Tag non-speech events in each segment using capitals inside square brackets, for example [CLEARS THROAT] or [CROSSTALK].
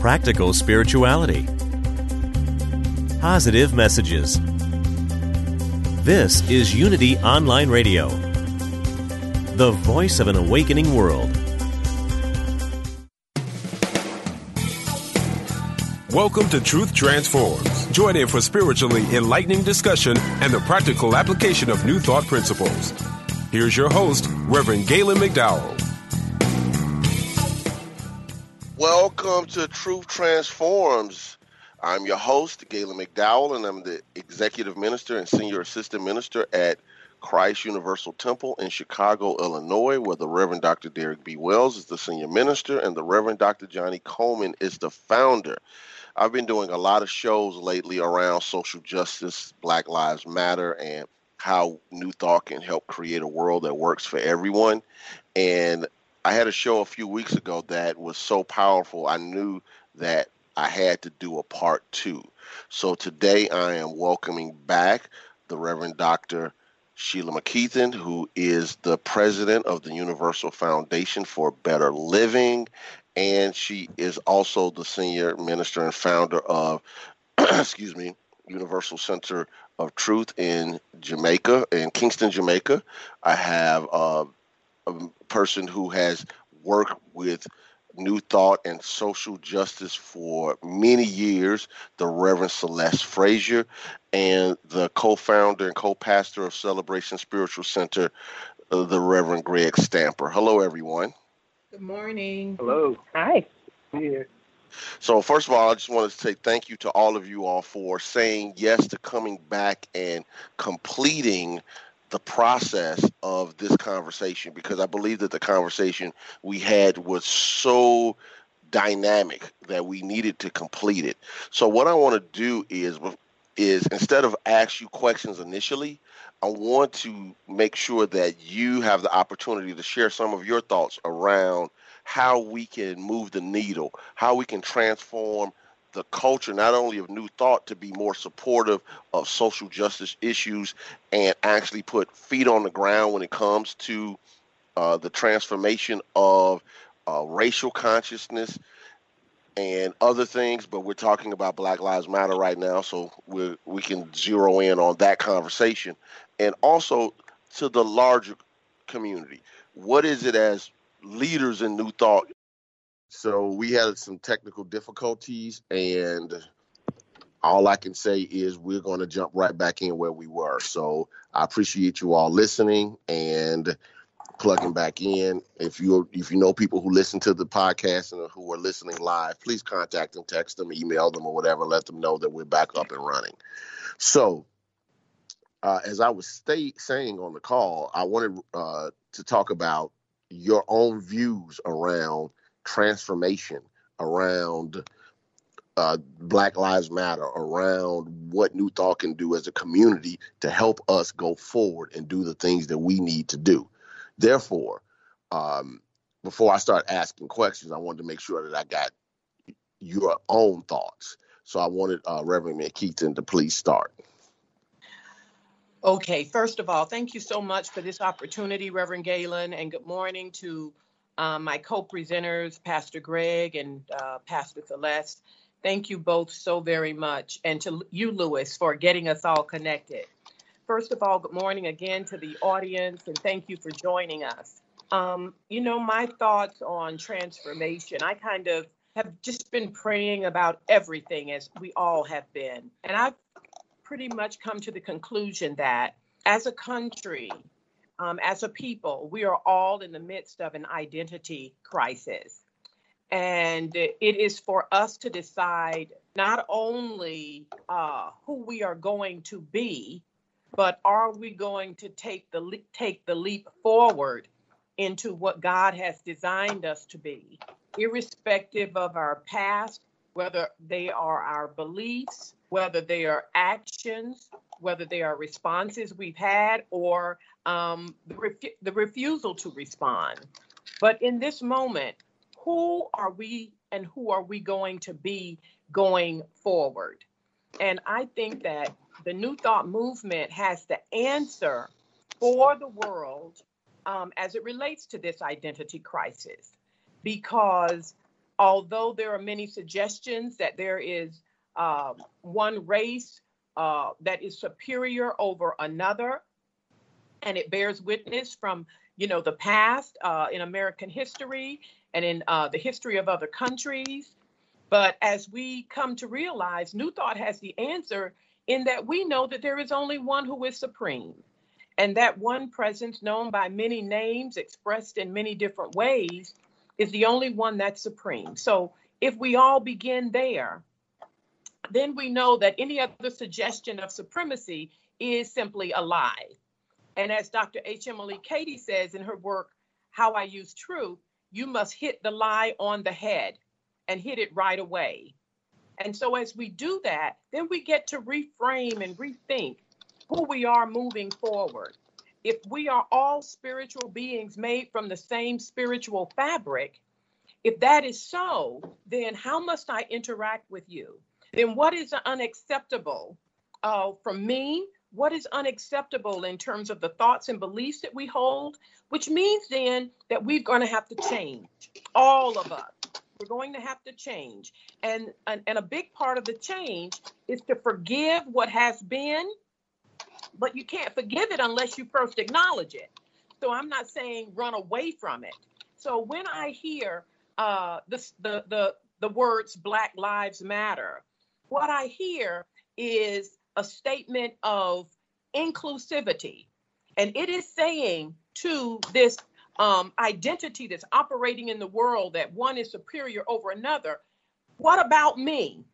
practical spirituality, positive messages. This is Unity Online Radio, the voice of an awakening world. Welcome to Truth Transforms. Join in for spiritually enlightening discussion and the practical application of new thought principles. Here's your host, Reverend Galen McDowell. Welcome to Truth Transforms. I'm your host, Galen McDowell, and I'm the Executive Minister and Senior Assistant Minister at Christ Universal Temple in Chicago, Illinois, where the Reverend Dr. Derrick B. Wells is the Senior Minister and the Reverend Dr. Johnnie Colemon is the founder. I've been doing a lot of shows lately around social justice, Black Lives Matter, and how New Thought can help create a world that works for everyone. And I had a show a few weeks ago that was so powerful. I knew that I had to do a part two. So today I am welcoming back the Reverend Dr. Sheila McKeithen, who is the president of the Universal Foundation for Better Living, and she is also the senior minister and founder of, [CLEARS THROAT] excuse me, Universal Center of Truth in Jamaica, in Kingston, Jamaica. I have uh, a person who has worked with New Thought and social justice for many years, the Reverend Celeste Frazier, and the co founder and co pastor of Celebration Spiritual Center, uh, the Reverend Greg Stamper. Hello, everyone. Good morning. Hello. Hi. Here. So, first of all, I just wanted to say thank you to all of you all for saying yes to coming back and completing the process of this conversation because I believe that the conversation we had was so dynamic that we needed to complete it. So what I want to do is is instead of ask you questions initially, I want to make sure that you have the opportunity to share some of your thoughts around how we can move the needle, how we can transform the culture not only of new thought to be more supportive of social justice issues and actually put feet on the ground when it comes to uh, the transformation of uh, racial consciousness and other things but we're talking about black lives matter right now so we we can zero in on that conversation. And also to the larger community what is it as leaders in new thought so we had some technical difficulties, and all I can say is we're going to jump right back in where we were. So I appreciate you all listening and plugging back in. If you if you know people who listen to the podcast and who are listening live, please contact them, text them, email them, or whatever. Let them know that we're back up and running. So, uh, as I was stay, saying on the call, I wanted uh, to talk about your own views around transformation around uh, Black Lives Matter, around what New Thought can do as a community to help us go forward and do the things that we need to do. Therefore, um, before I start asking questions, I wanted to make sure that I got your own thoughts. So I wanted uh, Reverend McKeithen to please start. Okay, first of all, thank you so much for this opportunity, Reverend Galen, and good morning to um, my co-presenters, Pastor Greg and uh, Pastor Celeste. Thank you both so very much. And to you, Lewis, for getting us all connected. First of all, good morning again to the audience, and thank you for joining us. Um, you know, my thoughts on transformation, I kind of have just been praying about everything as we all have been. And I've pretty much come to the conclusion that as a country, um, as a people, we are all in the midst of an identity crisis. And it is for us to decide not only uh, who we are going to be, but are we going to take the le- take the leap forward into what God has designed us to be, irrespective of our past, whether they are our beliefs, whether they are actions, whether they are responses we've had, or um, the, the refusal to respond. But in this moment, who are we and who are we going to be going forward? And I think that the New Thought movement has the answer for the world um, as it relates to this identity crisis. Because although there are many suggestions that there is uh, one race uh, that is superior over another, and it bears witness from you know the past uh, in American history and in uh, the history of other countries. But as we come to realize, New Thought has the answer in that we know that there is only one who is supreme. And that one presence, known by many names, expressed in many different ways, is the only one that's supreme. So if we all begin there, then we know that any other suggestion of supremacy is simply a lie. And as Dr. H. Emily Cady says in her work, How I Use Truth, you must hit the lie on the head and hit it right away. And so as we do that, then we get to reframe and rethink who we are moving forward. If we are all spiritual beings made from the same spiritual fabric, if that is so, then how must I interact with you? Then what is unacceptable uh, from me? What is unacceptable in terms of the thoughts and beliefs that we hold? Which means then that we're going to have to change, all of us. We're going to have to change. And, and, and a big part of the change is to forgive what has been, but you can't forgive it unless you first acknowledge it. So I'm not saying run away from it. So when I hear uh, the, the, the, the words Black Lives Matter, what I hear is a statement of inclusivity. And it is saying to this um, identity that's operating in the world that one is superior over another. What about me?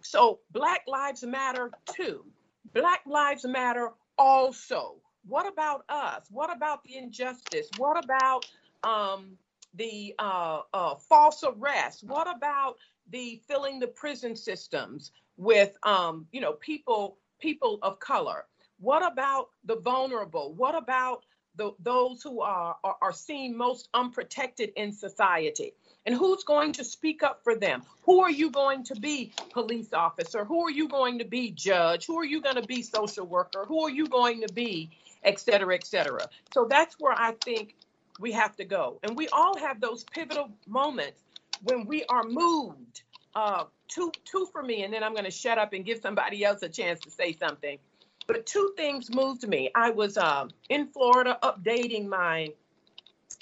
So, Black Lives Matter too. Black Lives Matter also. What about us? What about the injustice? What about um, the uh, uh, false arrests? What about the filling the prison systems with, um, you know, people people of color? What about the vulnerable? What about the, those who are, are, are seen most unprotected in society. And who's going to speak up for them? Who are you going to be, police officer? Who are you going to be, judge? Who are you going to be, social worker? Who are you going to be, et cetera, et cetera? So that's where I think we have to go. And we all have those pivotal moments when we are moved. Uh, two, two for me, and then I'm going to shut up and give somebody else a chance to say something. But two things moved me. I was uh, in Florida updating my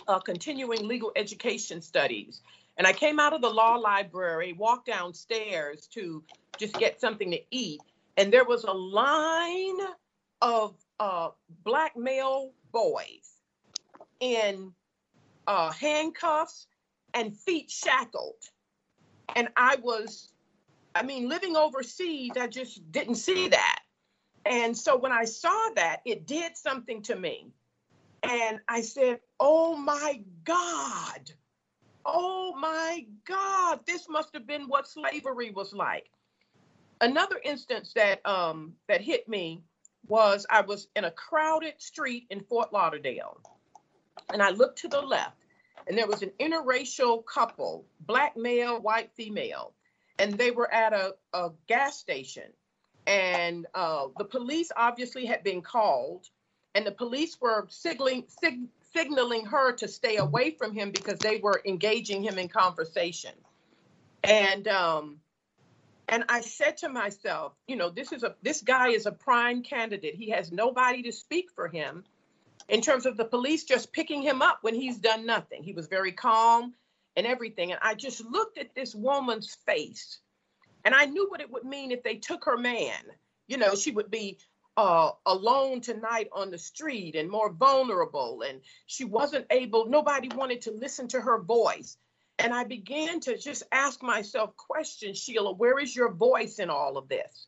uh, continuing legal education studies. And I came out of the law library, walked downstairs to just get something to eat. And there was a line of uh, black male boys in uh, handcuffs and feet shackled. And I was, I mean, living overseas, I just didn't see that. And so when I saw that, it did something to me. And I said, Oh my God. Oh my God. This must have been what slavery was like. Another instance that um, that hit me was I was in a crowded street in Fort Lauderdale. And I looked to the left, and there was an interracial couple, black male, white female, and they were at a, a gas station and uh, the police obviously had been called, and the police were signaling, sig- signaling her to stay away from him because they were engaging him in conversation. And um, and I said to myself, you know, this is a this guy is a prime candidate. He has nobody to speak for him, in terms of the police just picking him up when he's done nothing. He was very calm and everything. And I just looked at this woman's face and I knew what it would mean if they took her man. You know, she would be uh, alone tonight on the street and more vulnerable. And she wasn't able, nobody wanted to listen to her voice. And I began to just ask myself questions, Sheila, where is your voice in all of this?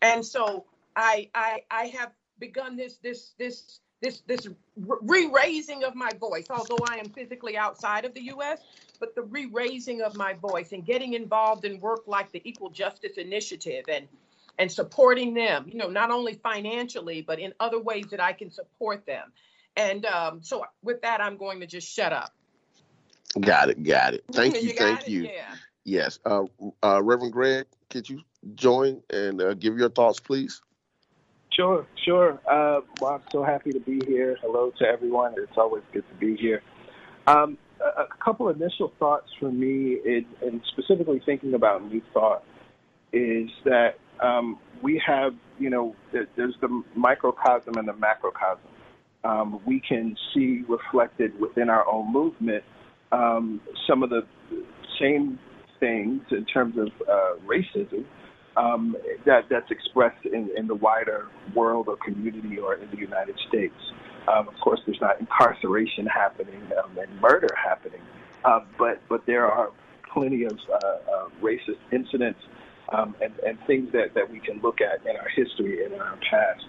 And so I I I have begun this this this this this re-raising of my voice, although I am physically outside of the US, but the re-raising of my voice and getting involved in work like the Equal Justice Initiative and and supporting them, you know, not only financially, but in other ways that I can support them. And um, so with that, I'm going to just shut up. Got it. Got it. Thank you. you thank you. Yeah. Yes. Uh, uh, Reverend Greg, could you join and uh, give your thoughts, please? Sure, sure. Uh, well, I'm so happy to be here. Hello to everyone. It's always good to be here. Um, a, a, couple initial thoughts for me, and specifically thinking about new thought, is that um, we have, you know, there's the microcosm and the macrocosm. Um, we can see reflected within our own movement um, some of the same things in terms of uh, racism um, that that's expressed in, in the wider world or community or in the United States. Um, of course, there's not incarceration happening um, and murder happening, uh, but but there are plenty of uh, uh, racist incidents um, and, and things that, that we can look at in our history and in our past.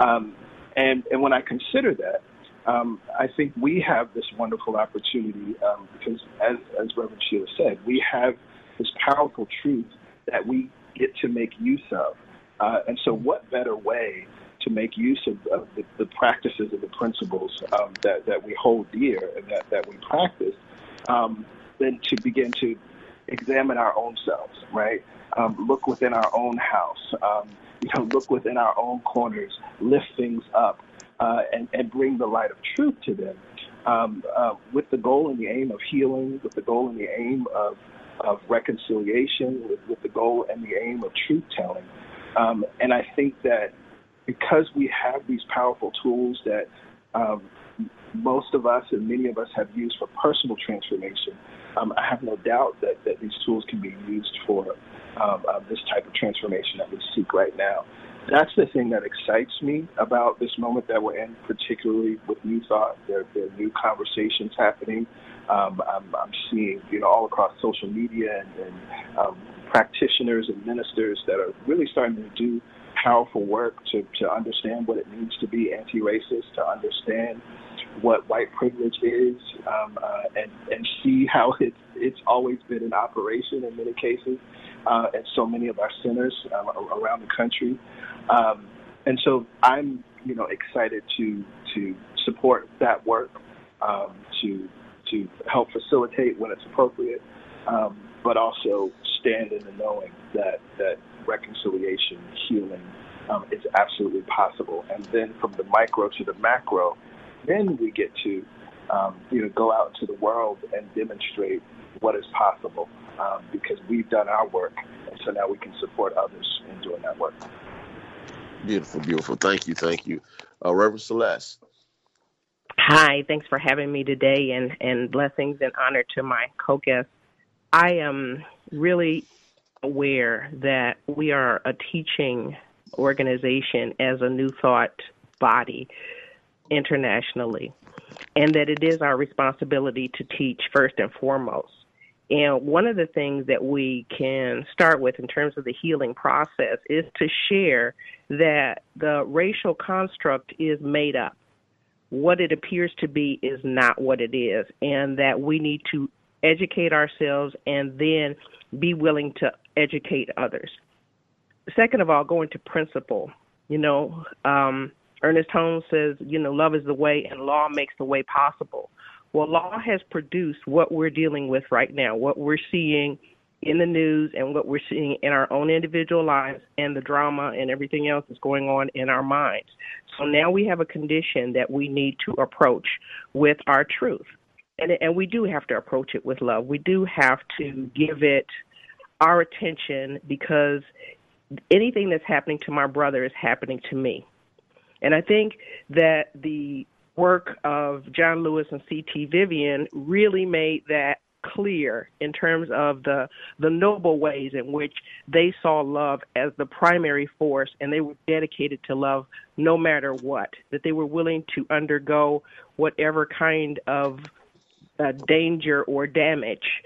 Um, and and when I consider that, um, I think we have this wonderful opportunity um, because, as as Reverend Sheila said, we have this powerful truth that we get to make use of. Uh, and so, what better way to make use of, of the, the, practices and the principles um, that, that we hold dear and that, that we practice um, than to begin to examine our own selves, right? Um, look within our own house, um, you know, look within our own corners, lift things up, uh, and, and bring the light of truth to them. Um, uh, with the goal and the aim of healing, with the goal and the aim of of reconciliation with, with the goal and the aim of truth telling. Um, and I think that because we have these powerful tools that um, most of us and many of us have used for personal transformation, um, I have no doubt that, that these tools can be used for um, uh, this type of transformation that we seek right now. That's the thing that excites me about this moment that we're in, particularly with New Thought. There, there are new conversations happening um, I'm, I'm, seeing, you know, all across social media and, and um, practitioners and ministers that are really starting to do powerful work to, to understand what it means to be anti-racist, to understand what white privilege is, um, uh, and and see how it's it's always been in operation in many cases, uh, at so many of our centers um, around the country, um, and so I'm you know excited to to support that work, um, to to help facilitate when it's appropriate, um, but also stand in the knowing that that reconciliation, healing, um, is absolutely possible. And then from the micro to the macro, then we get to um, you know go out into the world and demonstrate what is possible um, because we've done our work, and so now we can support others in doing that work. Beautiful, beautiful. Thank you, thank you, uh, Reverend Celeste. Hi, thanks for having me today and, and blessings and honor to my co guest. I am really aware that we are a teaching organization as a New Thought body internationally, and that it is our responsibility to teach first and foremost. And one of the things that we can start with in terms of the healing process is to share that the racial construct is made up what it appears to be is not what it is, and that we need to educate ourselves and then be willing to educate others. Second of all, going to principle. You know, um, Ernest Holmes says, you know, love is the way and law makes the way possible. Well, law has produced what we're dealing with right now, what we're seeing in the news and what we're seeing in our own individual lives and the drama and everything else that's going on in our minds. So now we have a condition that we need to approach with our truth. And, and we do have to approach it with love. We do have to give it our attention because anything that's happening to my brother is happening to me. And I think that the work of John Lewis and C.T. Vivian really made that clear in terms of the the noble ways in which they saw love as the primary force and they were dedicated to love no matter what that they were willing to undergo whatever kind of uh, danger or damage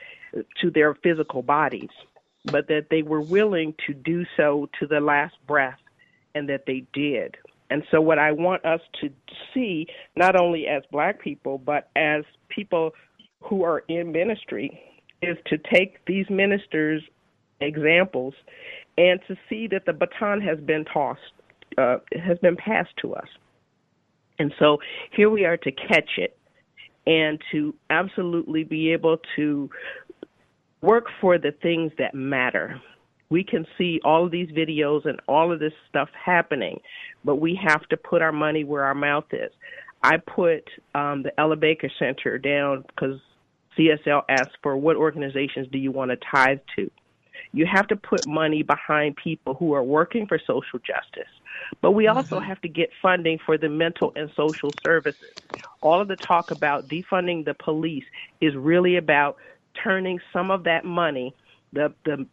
to their physical bodies but that they were willing to do so to the last breath and that they did and so, what I want us to see, not only as black people, but as people who are in ministry, is to take these ministers' examples and to see that the baton has been tossed, uh, has been passed to us. And so, here we are to catch it and to absolutely be able to work for the things that matter we can see all of these videos and all of this stuff happening, but we have to put our money where our mouth is. I put um, the Ella Baker Center down because CSL asked for what organizations do you want to tithe to. You have to put money behind people who are working for social justice. But we also mm-hmm. have to get funding for the mental and social services. All of the talk about defunding the police is really about turning some of that money, the, the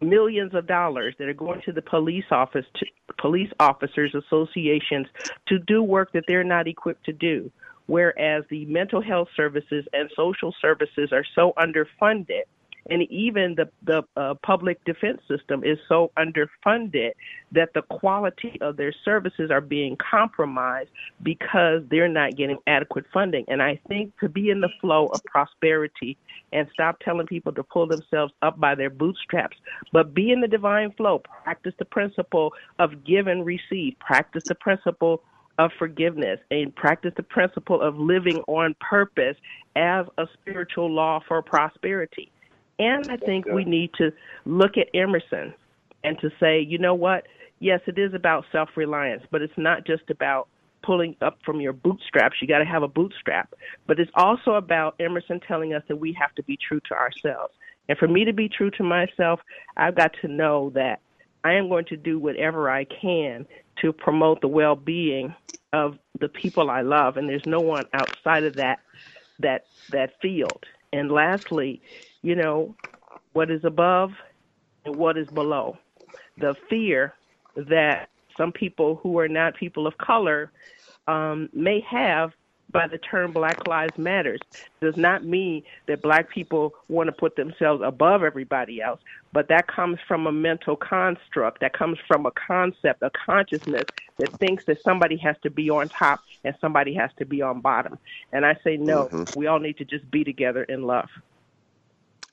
millions of dollars that are going to the police office to police officers associations to do work that they're not equipped to do. Whereas the mental health services and social services are so underfunded and even the the uh, public defense system is so underfunded that the quality of their services are being compromised because they're not getting adequate funding. And I think to be in the flow of prosperity and stop telling people to pull themselves up by their bootstraps, but be in the divine flow. Practice the principle of give and receive. Practice the principle of forgiveness and practice the principle of living on purpose as a spiritual law for prosperity. And I think we need to look at Emerson and to say, you know what? Yes, it is about self reliance, but it's not just about pulling up from your bootstraps. You got to have a bootstrap. But it's also about Emerson telling us that we have to be true to ourselves. And for me to be true to myself, I've got to know that I am going to do whatever I can to promote the well being of the people I love. And there's no one outside of that that that field. And lastly, you know, what is above and what is below. The fear that some people who are not people of color um, may have by the term Black Lives Matters does not mean that black people want to put themselves above everybody else, but that comes from a mental construct, that comes from a concept, a consciousness that thinks that somebody has to be on top and somebody has to be on bottom. And I say, no, mm-hmm. we all need to just be together in love.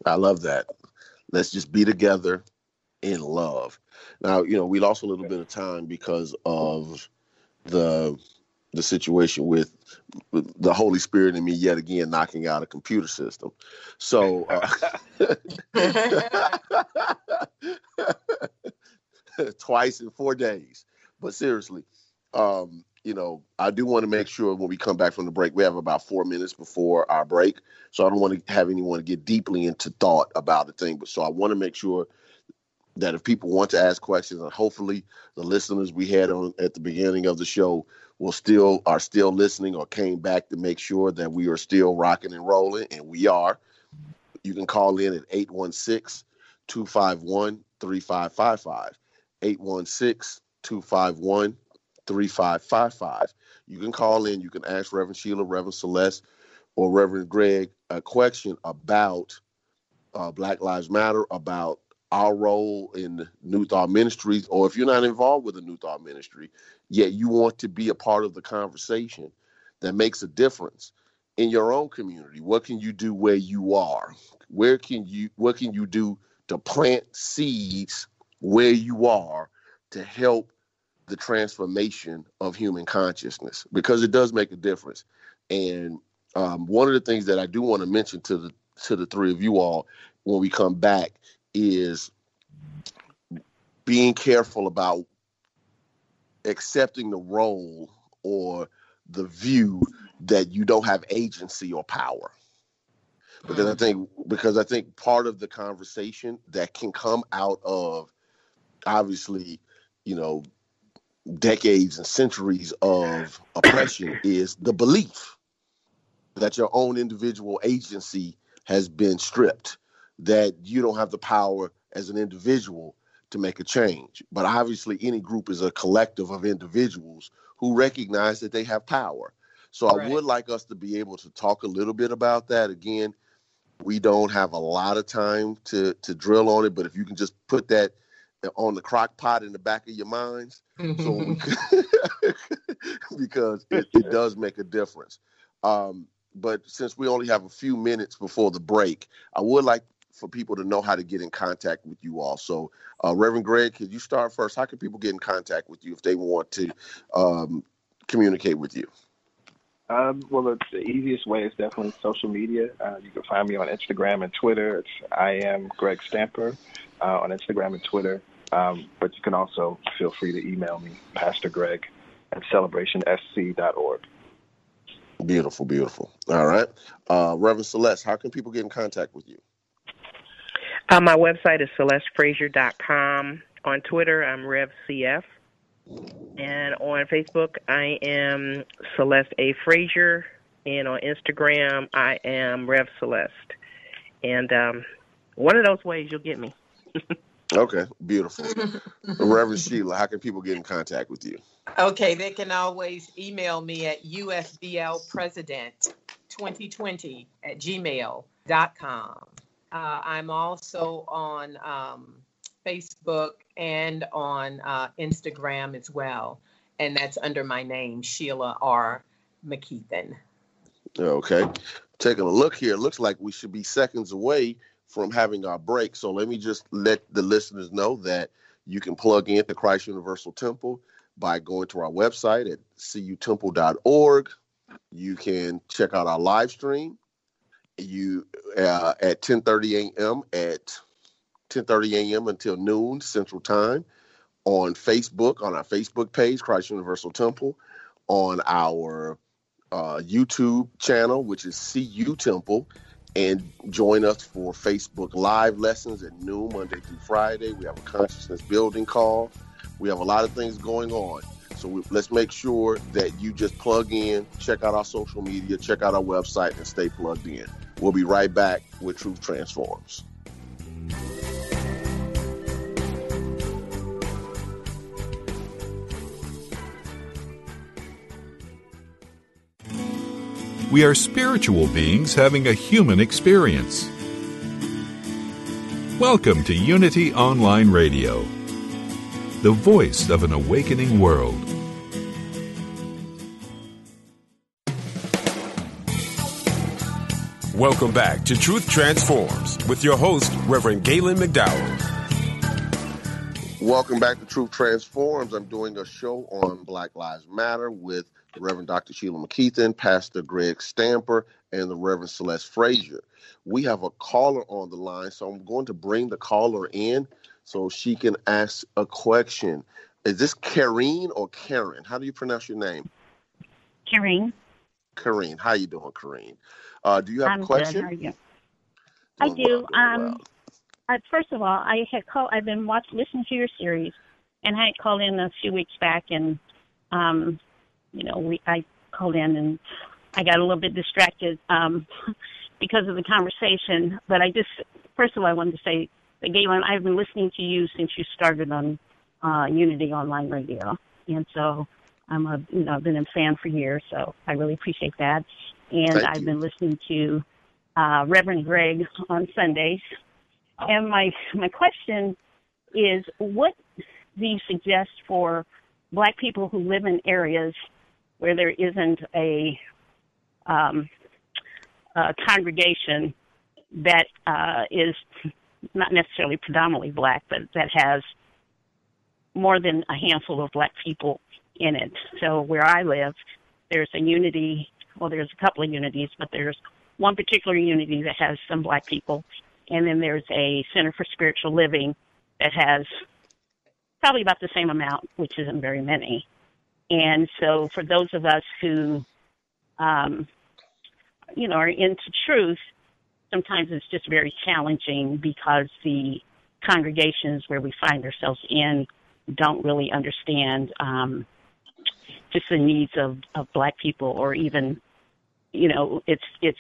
I love that. Let's just be together in love. Now, you know, we lost a little bit of time because of the the situation with the Holy Spirit and me yet again knocking out a computer system. So uh, [LAUGHS] twice in four days. But seriously, um, you know, I do want to make sure when we come back from the break, we have about four minutes before our break. So I don't want to have anyone get deeply into thought about the thing. But so I want to make sure that if people want to ask questions, and hopefully the listeners we had on at the beginning of the show will still are still listening or came back to make sure that we are still rocking and rolling, and we are. You can call in at 816 251 3555. 816 251 3555. You can call in, you can ask Reverend Sheila, Reverend Celeste, or Reverend Greg a question about uh, Black Lives Matter, about our role in New Thought Ministries, or if you're not involved with a New Thought Ministry, yet you want to be a part of the conversation that makes a difference in your own community. What can you do where you are? Where can you what can you do to plant seeds where you are to help the transformation of human consciousness because it does make a difference. And um, one of the things that I do want to mention to the to the three of you all when we come back is being careful about accepting the role or the view that you don't have agency or power. Because I hmm. think because I think part of the conversation that can come out of obviously you know decades and centuries of oppression [COUGHS] is the belief that your own individual agency has been stripped, that you don't have the power as an individual to make a change. But obviously, any group is a collective of individuals who recognize that they have power. So I would like us to be able to talk a little bit about that. Again, we don't have a lot of time to to drill on it, but if you can just put that on the crock pot in the back of your minds, so [LAUGHS] [LAUGHS] because it, it, does make a difference. Um, but since we only have a few minutes before the break, I would like for people to know how to get in contact with you all. So, uh, Reverend Greg, could you start first? How can people get in contact with you if they want to um, communicate with you? Um, well, the, the, easiest way is definitely social media. Uh, you can find me on Instagram and Twitter. It's I am Greg Stamper uh, on Instagram and Twitter. Um, but you can also feel free to email me, Pastor Greg at celebrationsc.org. Beautiful, beautiful. All right. Uh, Reverend Celeste, how can people get in contact with you? Uh, my website is celestefrazier.com. On Twitter, I'm RevCF. And on Facebook, I am Celeste A. Frazier. And on Instagram, I am Rev Celeste. And um, one of those ways you'll get me. [LAUGHS] okay, beautiful. [LAUGHS] Reverend Sheila, how can people get in contact with you? Okay, they can always email me at ufblpresident2020 at gmail.com. Uh, I'm also on um, Facebook and on uh, Instagram as well. And that's under my name, Sheila R. McKeithen. Okay. Taking a look here, looks like we should be seconds away from having our break. So let me just let the listeners know that you can plug in to Christ Universal Temple by going to our website at cutemple.org. You can check out our live stream. You uh, at 10:30 a.m. at 10:30 a.m. until noon Central Time on Facebook on our Facebook page, Christ Universal Temple, on our uh, YouTube channel, which is CU Temple, and join us for Facebook Live lessons at noon Monday through Friday. We have a consciousness building call. We have a lot of things going on. So we, let's make sure that you just plug in, check out our social media, check out our website, and stay plugged in. We'll be right back with Truth Transforms. We are spiritual beings having a human experience. Welcome to Unity Online Radio, the voice of an awakening world. Welcome back to Truth Transforms with your host, Reverend Galen McDowell. Welcome back to Truth Transforms. I'm doing a show on Black Lives Matter with the Reverend Dr. Sheila McKeithen, Pastor Greg Stamper, and the Reverend Celeste Frazier. We have a caller on the line, so I'm going to bring the caller in so she can ask a question. Is this Karine or Karen? How do you pronounce your name? Karine. Karine, how you doing, Karine? Uh, do you have I'm a question? Good. How are you? I do. Um, well. first of all, I had called. I've been watching, listening to your series, and I had called in a few weeks back, and um, you know, we I called in and I got a little bit distracted um, [LAUGHS] because of the conversation. But I just, first of all, I wanted to say that Galen, I've been listening to you since you started on uh, Unity Online Radio, and so I'm a, you know, I've been a fan for years. So I really appreciate that. And Thank I've you. been listening to uh, Reverend Greg on Sundays. And my my question is, what do you suggest for Black people who live in areas where there isn't a, um, a congregation that uh, is not necessarily predominantly black, but that has more than a handful of black people in it. So where I live, there's a unity. Well, there's a couple of unities, but there's one particular unity that has some black people, and then there's a Center for Spiritual Living that has probably about the same amount, which isn't very many. And so, for those of us who, um, you know, are into truth, sometimes it's just very challenging because the congregations where we find ourselves in don't really understand um, just the needs of, of black people or even you know it's it's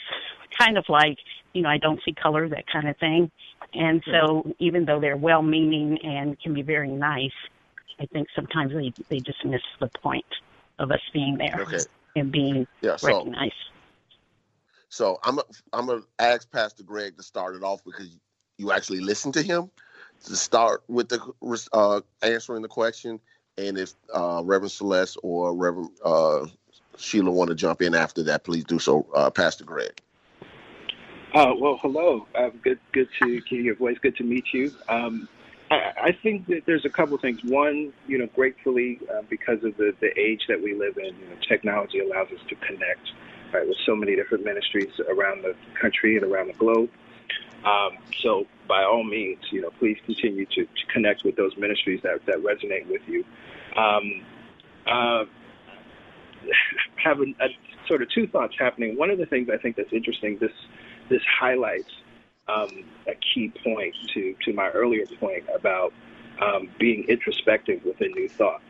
kind of like you know I don't see color that kind of thing. And so even though they're well meaning and can be very nice I think sometimes they they just miss the point of us being there Okay. and being Yeah, so- recognized. So I'm I'm gonna ask Pastor Greg to start it off because you actually listened to him to start with the uh, answering the question, and if uh, Reverend Celeste or Reverend uh, Sheila want to jump in after that, please do so, uh, Pastor Greg. Uh, well, hello. Uh, good, good to hear your voice. Good to meet you. Um, I, I think that there's a couple things. One, you know, gratefully, uh, because of the, the age that we live in, you know, technology allows us to connect right, with so many different ministries around the country and around the globe. Um, so, by all means, you know, please continue to, to connect with those ministries that, that resonate with you. Um, uh, [LAUGHS] having a, sort of two thoughts happening. One of the things I think that's interesting, this this highlights um, a key point to to my earlier point about um, being introspective with a new thought.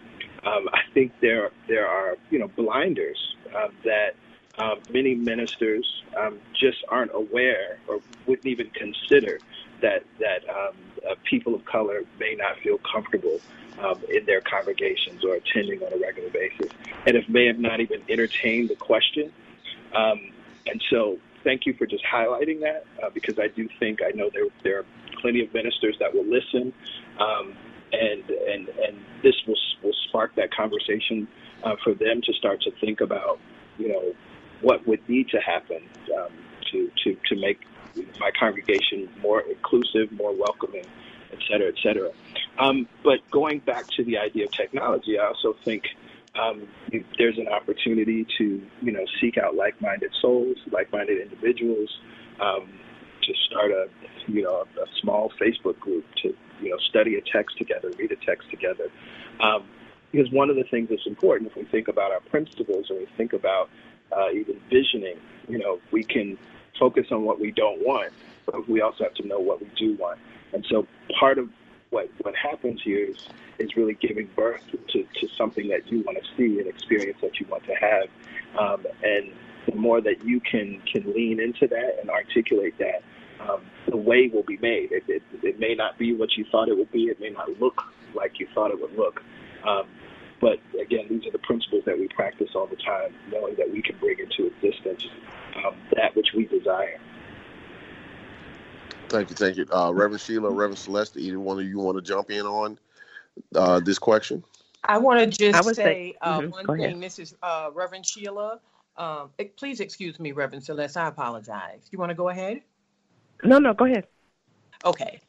Um, I think there there are you know blinders uh, that um, many ministers um, just aren't aware or wouldn't even consider that that uh, people of color may not feel comfortable um, in their congregations or attending on a regular basis, and if may have not even entertained the question. Um, and so, thank you for just highlighting that uh, because I do think I know there there are plenty of ministers that will listen, um, and and and this will will spark that conversation uh, for them to start to think about, you know, what would need to happen um, to to to make my congregation more inclusive, more welcoming, et cetera, et cetera. Um, but going back to the idea of technology, I also think um, there's an opportunity to, you know, seek out like-minded souls, like-minded individuals, um, to start a, you know, a, small Facebook group to, you know, study a text together, read a text together. Um, because one of the things that's important, if we think about our principles and we think about uh, even visioning, you know, we can focus on what we don't want, but we also have to know what we do want. And so part of what what happens here is is really giving birth to, to something that you want to see, an experience that you want to have. Um, and the more that you can can lean into that and articulate that, um, the way will be made. It, it, it may not be what you thought it would be. It may not look like you thought it would look. Um, but again, these are the principles that we practice all the time, knowing that we can bring into existence um, that which we desire. Thank you, thank you, uh, Reverend Sheila, Reverend Celeste. Either one of you want to jump in on uh, this question? I want to just say say- uh, mhm, one go ahead. thing, Mrs. Uh, Reverend Sheila. Um, please excuse me, Reverend Celeste. I apologize. You want to go ahead? No, no, go ahead. Okay.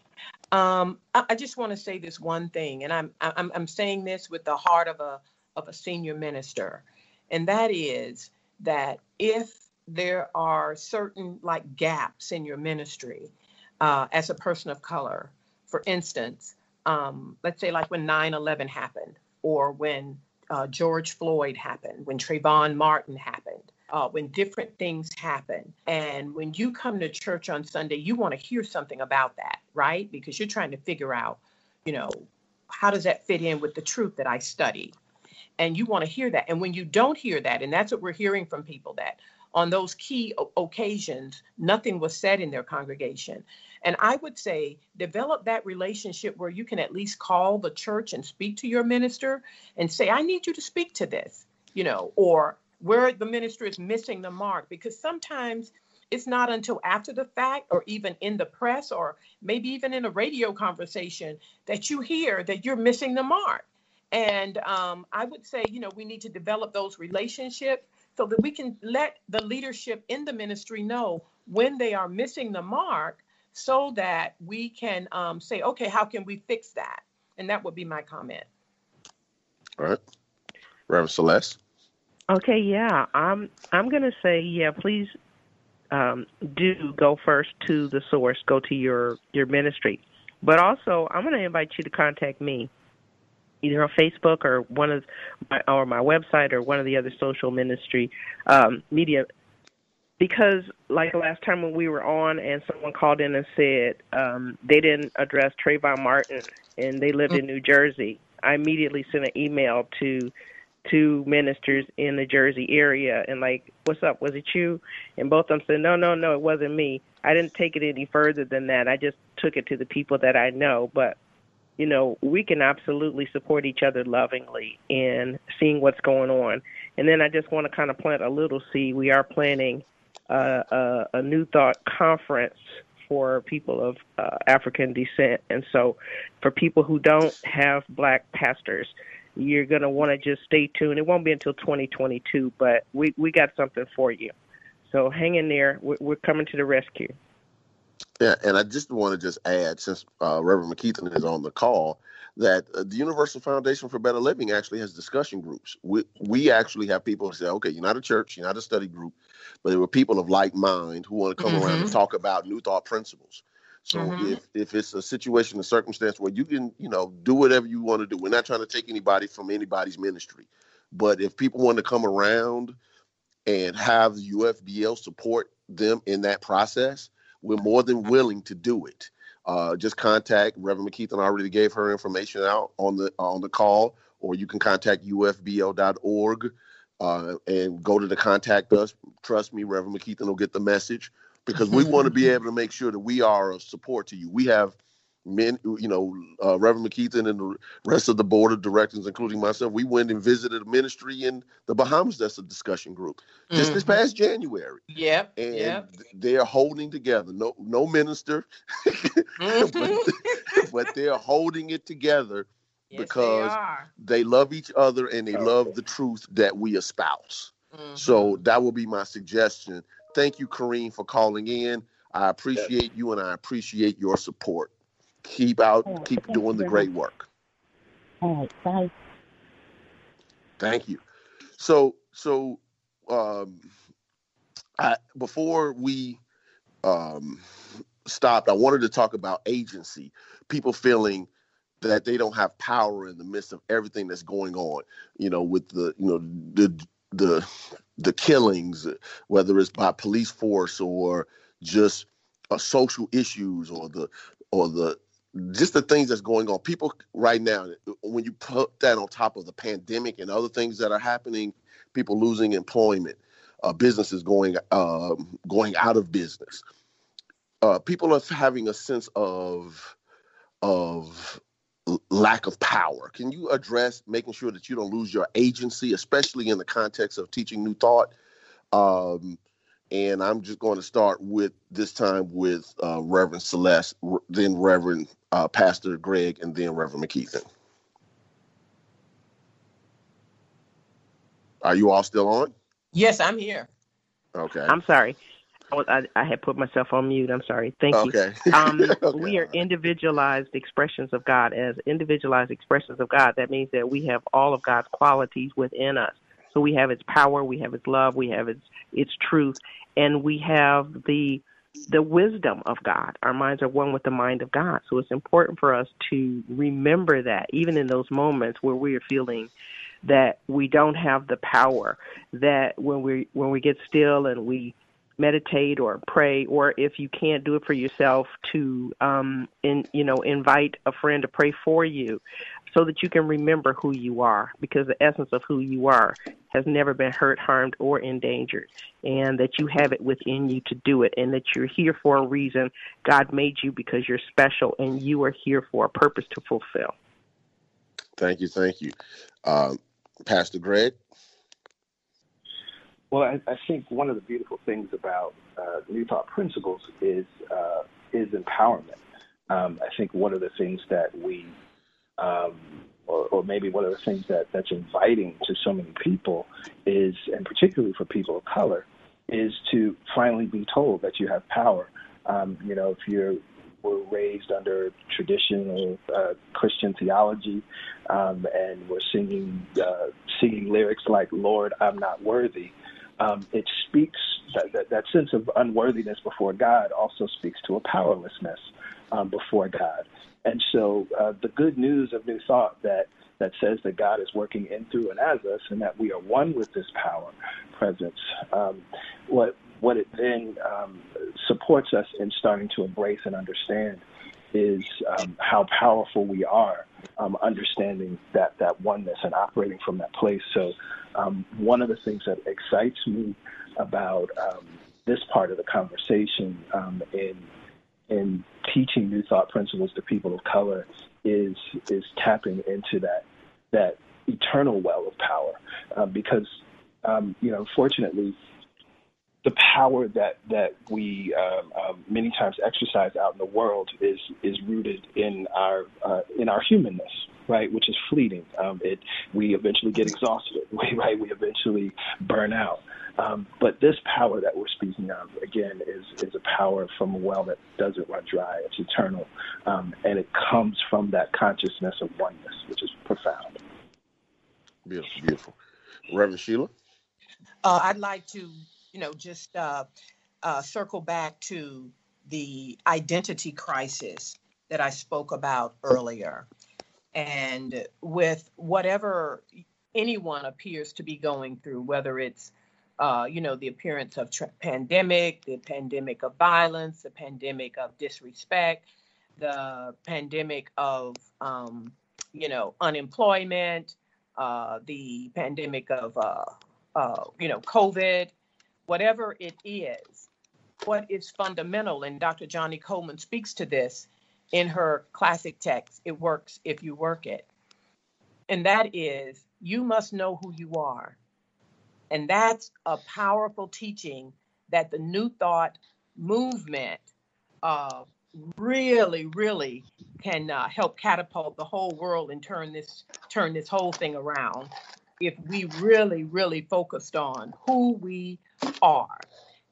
Um, I, I just want to say this one thing, and I'm I'm I'm saying this with the heart of a of a senior minister, and that is that if there are certain like gaps in your ministry uh, as a person of color, for instance, um, let's say like when 9/11 happened, or when uh, George Floyd happened, when Trayvon Martin happened, uh, when different things happen. And when you come to church on Sunday, you want to hear something about that, right? Because you're trying to figure out, you know, how does that fit in with the truth that I studied? And you want to hear that. And when you don't hear that, and that's what we're hearing from people that on those key occasions, nothing was said in their congregation. And I would say develop that relationship where you can at least call the church and speak to your minister and say, I need you to speak to this, you know, or where the minister is missing the mark. Because sometimes it's not until after the fact or even in the press or maybe even in a radio conversation that you hear that you're missing the mark. And um, I would say, you know, we need to develop those relationships so that we can let the leadership in the ministry know when they are missing the mark so that we can um, say, okay, how can we fix that? And that would be my comment. All right, Reverend Celeste. Okay, yeah. I'm I'm gonna say yeah. Please um, do go first to the source. Go to your your ministry, but also I'm gonna invite you to contact me, either on Facebook or one of my or my website or one of the other social ministry um, media. Because like last time when we were on and someone called in and said um, they didn't address Trayvon Martin and they lived in New Jersey, I immediately sent an email to two ministers in the Jersey area and like, what's up? Was it you? And both of them said, no, no, no, it wasn't me. I didn't take it any further than that. I just took it to the people that I know. But, you know, we can absolutely support each other lovingly in seeing what's going on. And then I just want to kind of plant a little seed. We are planning a, a New Thought conference for people of uh, African descent. And so for people who don't have black pastors, you're going to want to just stay tuned. It won't be until 2022, but we, we got something for you. So hang in there. We're, we're coming to the rescue. Yeah, and I just want to just add, since uh, Reverend McKeithen is on the call, that uh, the Universal Foundation for Better Living actually has discussion groups. We we actually have people who say, okay, you're not a church, you're not a study group, but there were people of like mind who want to come mm-hmm. around and talk about New Thought principles. So mm-hmm. if if it's a situation, a circumstance where you can, you know, do whatever you want to do, we're not trying to take anybody from anybody's ministry, but if people want to come around and have the UFBL support them in that process, we're more than willing to do it. Uh, just contact Reverend McKeithen. I already gave her information out on the on the call, or you can contact ufbl.org uh, and go to the contact us. Trust me, Reverend McKeithen will get the message because we want to be [LAUGHS] able to make sure that we are a support to you. We have men, you know, uh, Reverend McKeithen and the rest of the board of directors, including myself, we went and visited a ministry in the Bahamas that's a discussion group just mm-hmm. this past January. Yeah, And yep. they're holding together. No no minister, [LAUGHS] mm-hmm. [LAUGHS] but, but, they're holding it together yes, because they, they, love each other and they love the truth that we espouse. Mm-hmm. So that will be my suggestion Thank you, Kareem, for calling in. I appreciate you and I appreciate your support. Keep out, right, keep doing the great work. All right, bye. Thank you. So, so um, I, before we um, stopped, I wanted to talk about agency. People feeling that they don't have power in the midst of everything that's going on. You know, with the you know the the the killings, whether it's by police force or just uh, social issues or the or the just the things that's going on. People right now, when you put that on top of the pandemic and other things that are happening, people losing employment, uh, businesses going uh, going out of business. Uh, people are having a sense of of lack of power. Can you address making sure that you don't lose your agency, especially in the context of teaching new thought? Um, and I'm just going to start with this time with uh, Reverend Celeste, then Reverend uh, Pastor Greg, and then Reverend McKeithen. Are you all still on? Yes, I'm here. Okay. I'm sorry. I, I had put myself on mute. I'm sorry. Thank okay. you. [LAUGHS] Um, okay. We are individualized expressions of God. As individualized expressions of God, that means that we have all of God's qualities within us. So we have its power, we have its love, we have its its truth, and we have the the wisdom of God. Our minds are one with the mind of God. So it's important for us to remember that, even in those moments where we are feeling that we don't have the power, that when we when we get still and we meditate or pray or if you can't do it for yourself to um in you know invite a friend to pray for you so that you can remember who you are because the essence of who you are has never been hurt harmed or endangered and that you have it within you to do it and that you're here for a reason. God made you because you're special and you are here for a purpose to fulfill. Thank you thank you. Um, pastor greg? Well, I, I think one of the beautiful things about uh, New Thought Principles is uh, is empowerment. Um, I think one of the things that we, um, or, or, maybe one of the things that, that's inviting to so many people is, and particularly for people of color, is to finally be told that you have power. Um, you know, if you're were raised under traditional uh, Christian theology, um, and we're singing uh, singing lyrics like "Lord, I'm not worthy." um, it speaks that, that, that, sense of unworthiness before God also speaks to a powerlessness um, before God. And so uh, the good news of New Thought that that says that God is working in, through, and as us, and that we are one with this power presence. Um, what what it then um, supports us in starting to embrace and understand is um, how powerful we are um, understanding that that oneness and operating from that place. So, um, one of the things that excites me about um, this part of the conversation um, in in teaching new thought principles to people of color is is tapping into that that eternal well of power, um, because um, you know, fortunately, the power that that we um, um, many times exercise out in the world is is rooted in our uh, in our humanness, right? Which is fleeting. Um, it we eventually get exhausted, [LAUGHS] right? We eventually burn out. Um, but this power that we're speaking of, again, is is a power from a well that doesn't run dry. It's eternal, um, and it comes from that consciousness of oneness, which is profound. Beautiful, beautiful. Reverend Sheila. Uh, I'd like to, you know, just uh, uh, circle back to the identity crisis that I spoke about earlier. And with whatever anyone appears to be going through, whether it's uh, you know, the appearance of tra- pandemic, the pandemic of violence, the pandemic of disrespect, the pandemic of, um, you know, unemployment, uh, the pandemic of, uh, uh, you know, COVID, whatever it is, what is fundamental, and Dr. Johnnie Colemon speaks to this in her classic text, It Works If You Work It. And that is, you must know who you are. And that's a powerful teaching that the New Thought movement uh, really, really can uh, help catapult the whole world and turn this turn this whole thing around. If we really, really focused on who we are,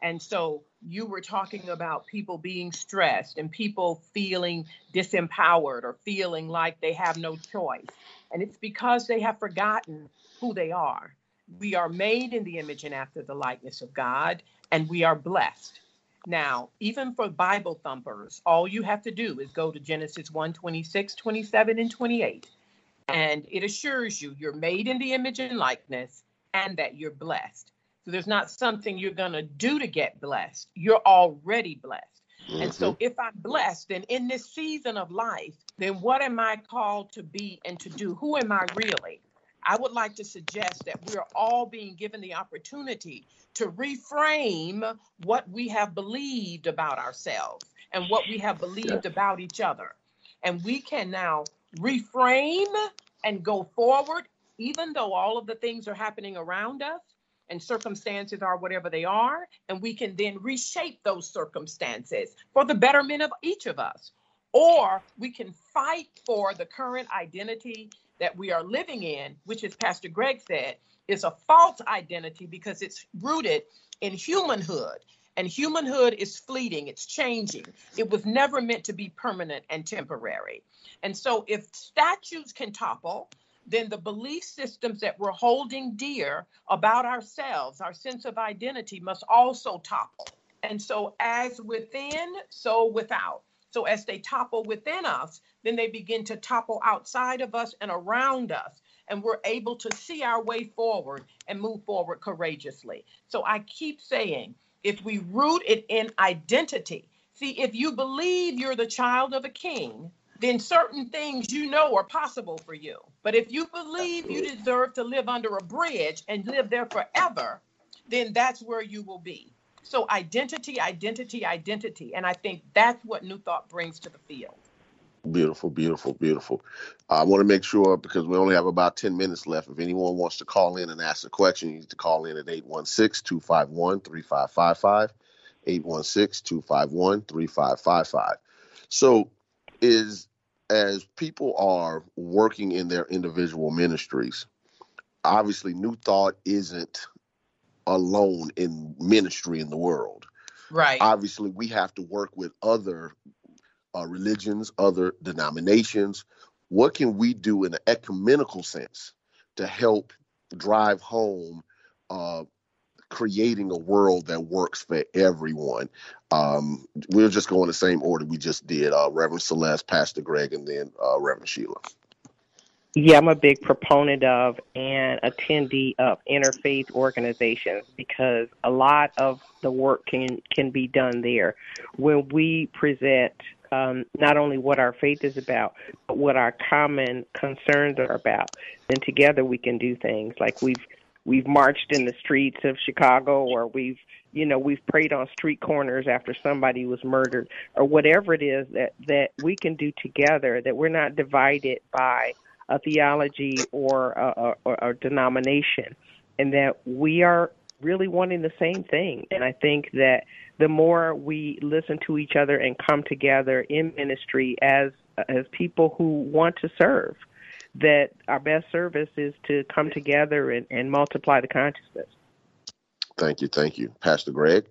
and so you were talking about people being stressed and people feeling disempowered or feeling like they have no choice, and it's because they have forgotten who they are. We are made in the image and after the likeness of God, and we are blessed. Now, even for Bible thumpers, all you have to do is go to Genesis 1 26, 27, and 28. And it assures you you're made in the image and likeness and that you're blessed. So there's not something you're going to do to get blessed. You're already blessed. Mm-hmm. And so mm-hmm. if I'm blessed, then in this season of life, then what am I called to be and to do? Who am I really? I would like to suggest that we're all being given the opportunity to reframe what we have believed about ourselves and what we have believed about each other. And we can now reframe and go forward, even though all of the things are happening around us and circumstances are whatever they are. And we can then reshape those circumstances for the betterment of each of us. Or we can fight for the current identity that we are living in, which, as Pastor Greg said, is a false identity because it's rooted in humanhood. And humanhood is fleeting, it's changing. It was never meant to be permanent and temporary. And so, if statues can topple, then the belief systems that we're holding dear about ourselves, our sense of identity, must also topple. And so, as within, so without. So as they topple within us, then they begin to topple outside of us and around us. And we're able to see our way forward and move forward courageously. So I keep saying, if we root it in identity, see, if you believe you're the child of a king, then certain things you know are possible for you. But if you believe you deserve to live under a bridge and live there forever, then that's where you will be. So identity, identity, identity. And I think that's what New Thought brings to the field. Beautiful, beautiful, beautiful. I want to make sure because we only have about 10 minutes left. If anyone wants to call in and ask a question, you need to call in at 816 251 3555. 816 251 3555. So, is as people are working in their individual ministries, obviously, New Thought isn't alone in ministry in the world. Right. Obviously, we have to work with other uh, religions, other denominations. What can we do in an ecumenical sense to help drive home uh, creating a world that works for everyone? Um, we'll just go in the same order we just did uh, Reverend Celeste, Pastor Greg, and then uh, Reverend Sheila. Yeah, I'm a big proponent of and attendee of interfaith organizations because a lot of the work can can be done there. When we present um, not only what our faith is about, but what our common concerns are about, then together we can do things like we've we've marched in the streets of Chicago, or we've you know we've prayed on street corners after somebody was murdered, or whatever it is that that we can do together. That we're not divided by a theology or a, a, a denomination, and that we are really wanting the same thing. And I think that the more we listen to each other and come together in ministry as as people who want to serve, that our best service is to come together and, and multiply the consciousness. Thank you, thank you, Pastor Greg.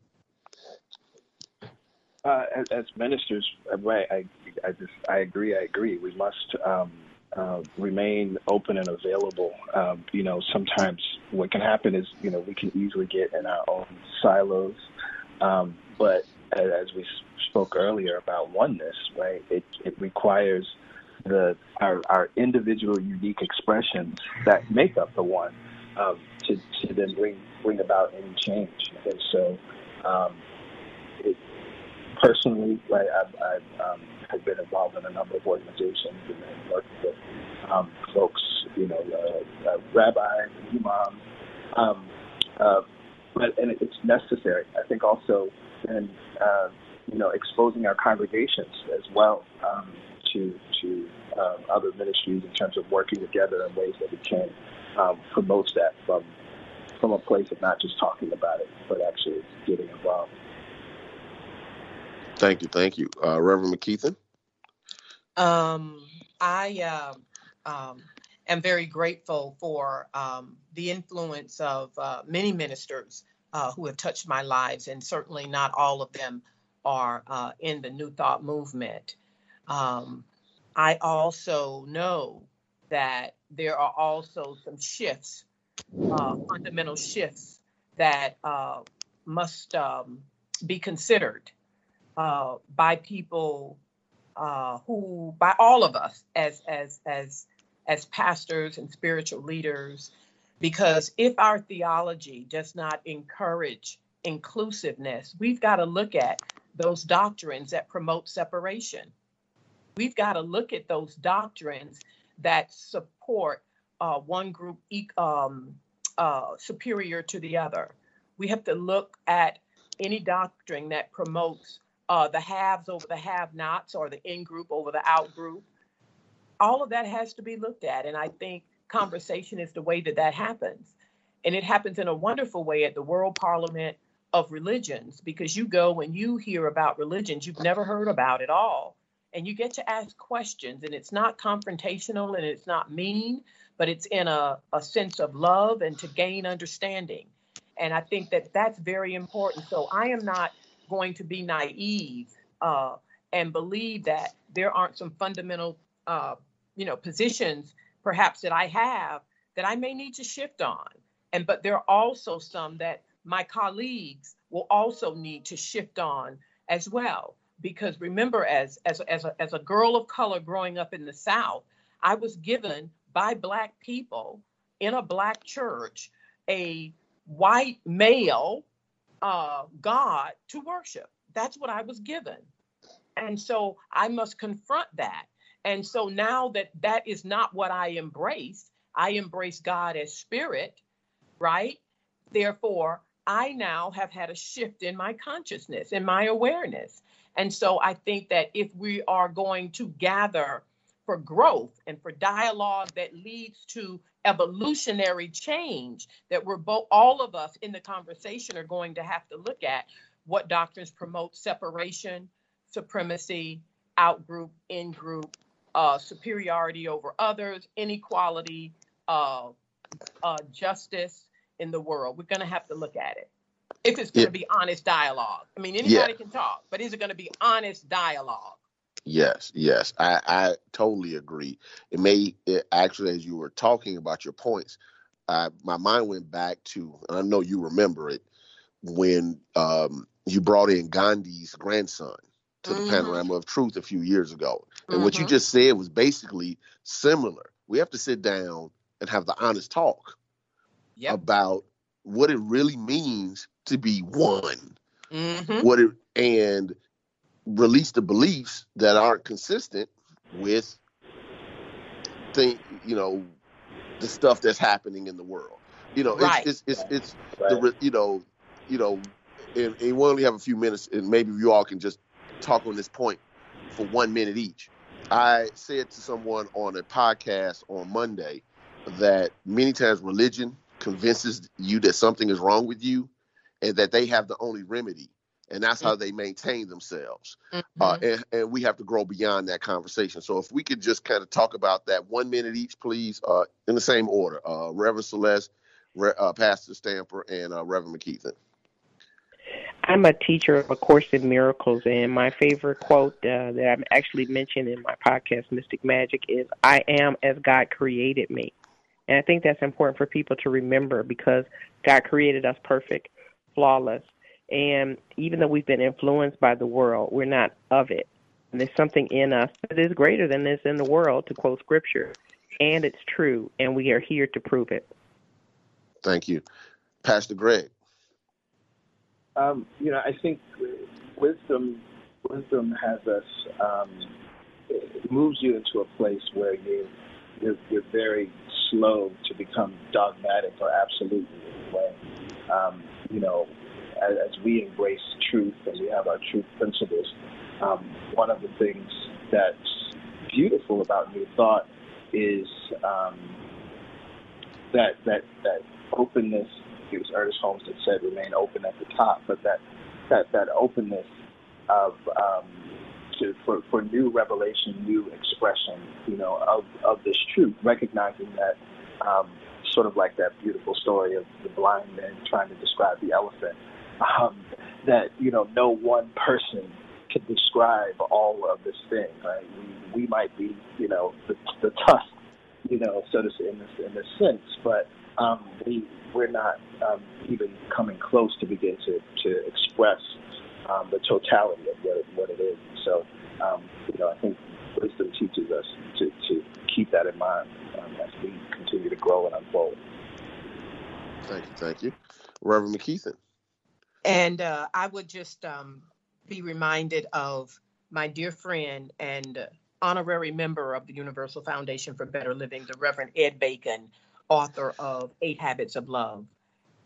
Uh, as, as, ministers, I, I, I, just I agree. I agree. We must um, uh, remain open and available. Um, you know, sometimes what can happen is you know we can easily get in our own silos, um, but as we spoke earlier about oneness, right? It it requires the our, our individual unique expressions that make up the one um, to, to then bring bring about any change. And so, um, it, personally, right, I've, I've have been involved in a number of organizations and, and working with um, folks, you know, uh, uh, rabbis imams. Um, uh, but and it's necessary. I think also, and uh, you know, exposing our congregations as well um, to to um, other ministries in terms of working together in ways that we can um, promote that from from a place of not just talking about it, but actually getting involved. Thank you, thank you, uh, Reverend McKeithen. Um, I uh, um, am very grateful for um, the influence of uh, many ministers uh, who have touched my lives, and certainly not all of them are uh, in the New Thought movement. Um, I also know that there are also some shifts, uh, fundamental shifts that uh, must um, be considered by people uh, who, by all of us as as as as pastors and spiritual leaders, because if our theology does not encourage inclusiveness, we've got to look at those doctrines that promote separation we've got to look at those doctrines that support uh, one group um, uh, superior to the other. We have to look at any doctrine that promotes uh, the haves over the have nots or the in group over the out group. All of that has to be looked at. And I think conversation is the way that that happens. And it happens in a wonderful way at the World Parliament of Religions because you go and you hear about religions you've never heard about at all and you get to ask questions and it's not confrontational and it's not mean but it's in a, a sense of love and to gain understanding and i think that that's very important so i am not going to be naive uh, and believe that there aren't some fundamental uh, you know positions perhaps that i have that i may need to shift on. And but there are also some that my colleagues will also need to shift on as well. Because remember as as as a, as a girl of color growing up in the south i was given by black people in a black church a white male uh, god to worship. That's what i was given. And so i must confront that. And so now that that is not what i embrace i embrace god as spirit right? Therefore i now have had a shift in my consciousness in my awareness. And so I think that if we are going to gather for growth and for dialogue that leads to evolutionary change, that we're both, all of us in the conversation are going to have to look at what doctrines promote separation, supremacy, outgroup in group, uh, superiority over others, inequality, uh, uh, justice in the world. We're going to have to look at it if it's going to yeah. be honest dialogue. I mean, anybody yeah. can talk, but is it going to be honest dialogue? Yes, yes, I, I totally agree. It may it actually, as you were talking about your points, uh, my mind went back to, and I know you remember it, when um, you brought in Gandhi's grandson to mm-hmm. the panorama of truth a few years ago, and mm-hmm. what you mm-hmm. just said was basically similar. We have to sit down and have the honest talk yep. about what it really means to be one. Mm-hmm. What it and release the beliefs that aren't consistent with think you know the stuff that's happening in the world. You know, Right. it's it's it's, it's the you know you know, and, and we only have a few minutes, and maybe you all can just talk on this point for one minute each. I said to someone on a podcast on Monday that many times religion convinces you that something is wrong with you, and that they have the only remedy, and that's how they maintain themselves. Uh, Mm-hmm. and, and we have to grow beyond that conversation. So if we could just kind of talk about that one minute each, please, uh, in the same order. Uh, Reverend Celeste, Re- uh, Pastor Stamper, and uh, Reverend McKeithen. I'm a teacher of A Course in Miracles, and my favorite quote uh, that I'm actually mentioned in my podcast, Mystic Magic, is I am as God created me. And I think that's important for people to remember because God created us perfect, flawless. And even though we've been influenced by the world, we're not of it. And there's something in us that is greater than this in the world, to quote scripture. And it's true, and we are here to prove it. Thank you. Pastor Greg. Um, you know, I think wisdom wisdom has us um, it moves you into a place where you you're, you're very slow to become dogmatic or absolute in any way. Um, you know, as, as we embrace truth and we have our truth principles, um, one of the things that's beautiful about New Thought is um, that that that openness. It was Ernest Holmes that said, "Remain open at the top," but that that that openness of um, to for, for new revelation, new expression, you know, of of this truth, recognizing that. Um, Sort of like that beautiful story of the blind man trying to describe the elephant. Um, that you know, no one person can describe all of this thing. Right? We we might be, you know, the, the tusk, you know, so to say, in this in this sense, but um, we we're not um, even coming close to begin to to express um, the totality of what it, what it is. So, um, you know, I think wisdom teaches us to to keep that in mind um, as we continue to grow and unfold. Thank you. Thank you. Reverend McKeithen. And uh, I would just um, be reminded of my dear friend and honorary member of the Universal Foundation for Better Living, the Reverend Ed Bacon, author of Eight Habits of Love.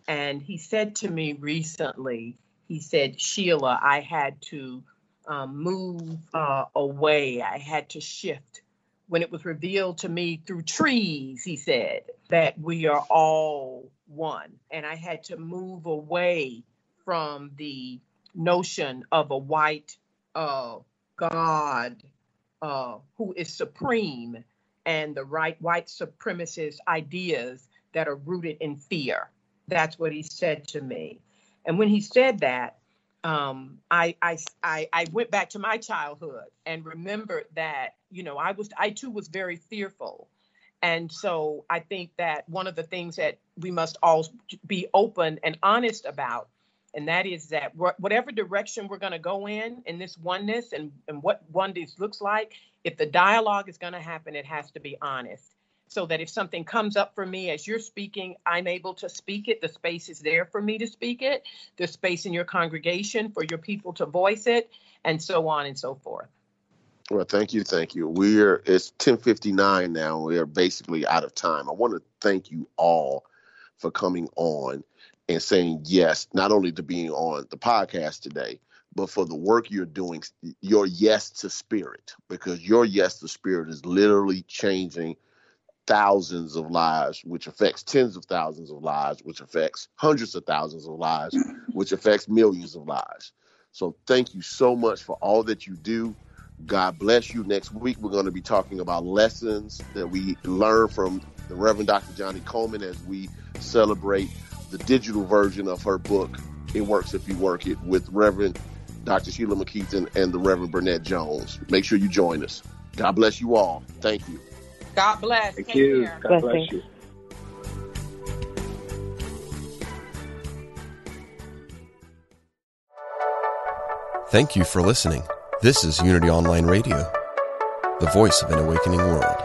And he said to me recently, he said, Sheila, I had to um, move uh, away, I had to shift. When it was revealed to me through trees, he said, that we are all one. And I had to move away from the notion of a white uh, God uh, who is supreme and the right white supremacist ideas that are rooted in fear. That's what he said to me. And when he said that, um, I, I, I, I went back to my childhood and remembered that, you know, I was, I too was very fearful. And so I think that one of the things that we must all be open and honest about, and that is that whatever direction we're going to go in, in this oneness and, and what oneness looks like, if the dialogue is going to happen, it has to be honest. So that if something comes up for me as you're speaking, I'm able to speak it. The space is there for me to speak it. There's space in your congregation for your people to voice it, and so on and so forth. Well, thank you, thank you. We're it's ten fifty nine now. We are basically out of time. I want to thank you all for coming on and saying yes, not only to being on the podcast today, but for the work you're doing. Your yes to spirit, because your yes to spirit is literally changing thousands of lives, which affects tens of thousands of lives, which affects hundreds of thousands of lives, which affects millions of lives. So thank you so much for all that you do. God bless you. Next week, we're going to be talking about lessons that we learn from the Reverend Dr. Johnnie Colemon as we celebrate the digital version of her book, It Works If You Work It, with Reverend Dr. Sheila McKeithen and the Reverend Burnett Jones. Make sure you join us. God bless you all. Thank you. God bless. Thank Take you. care. God bless Blessings. you. Thank you for listening. This is Unity Online Radio, the voice of an awakening world.